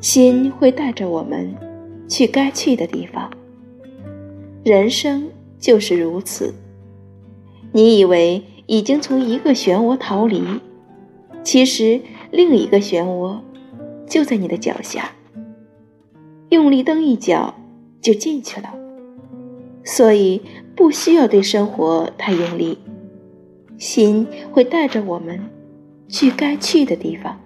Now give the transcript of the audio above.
心会带着我们去该去的地方。人生就是如此。你以为已经从一个漩涡逃离其实另一个漩涡就在你的脚下。用力蹬一脚就进去了。所以不需要对生活太用力。心会带着我们去该去的地方。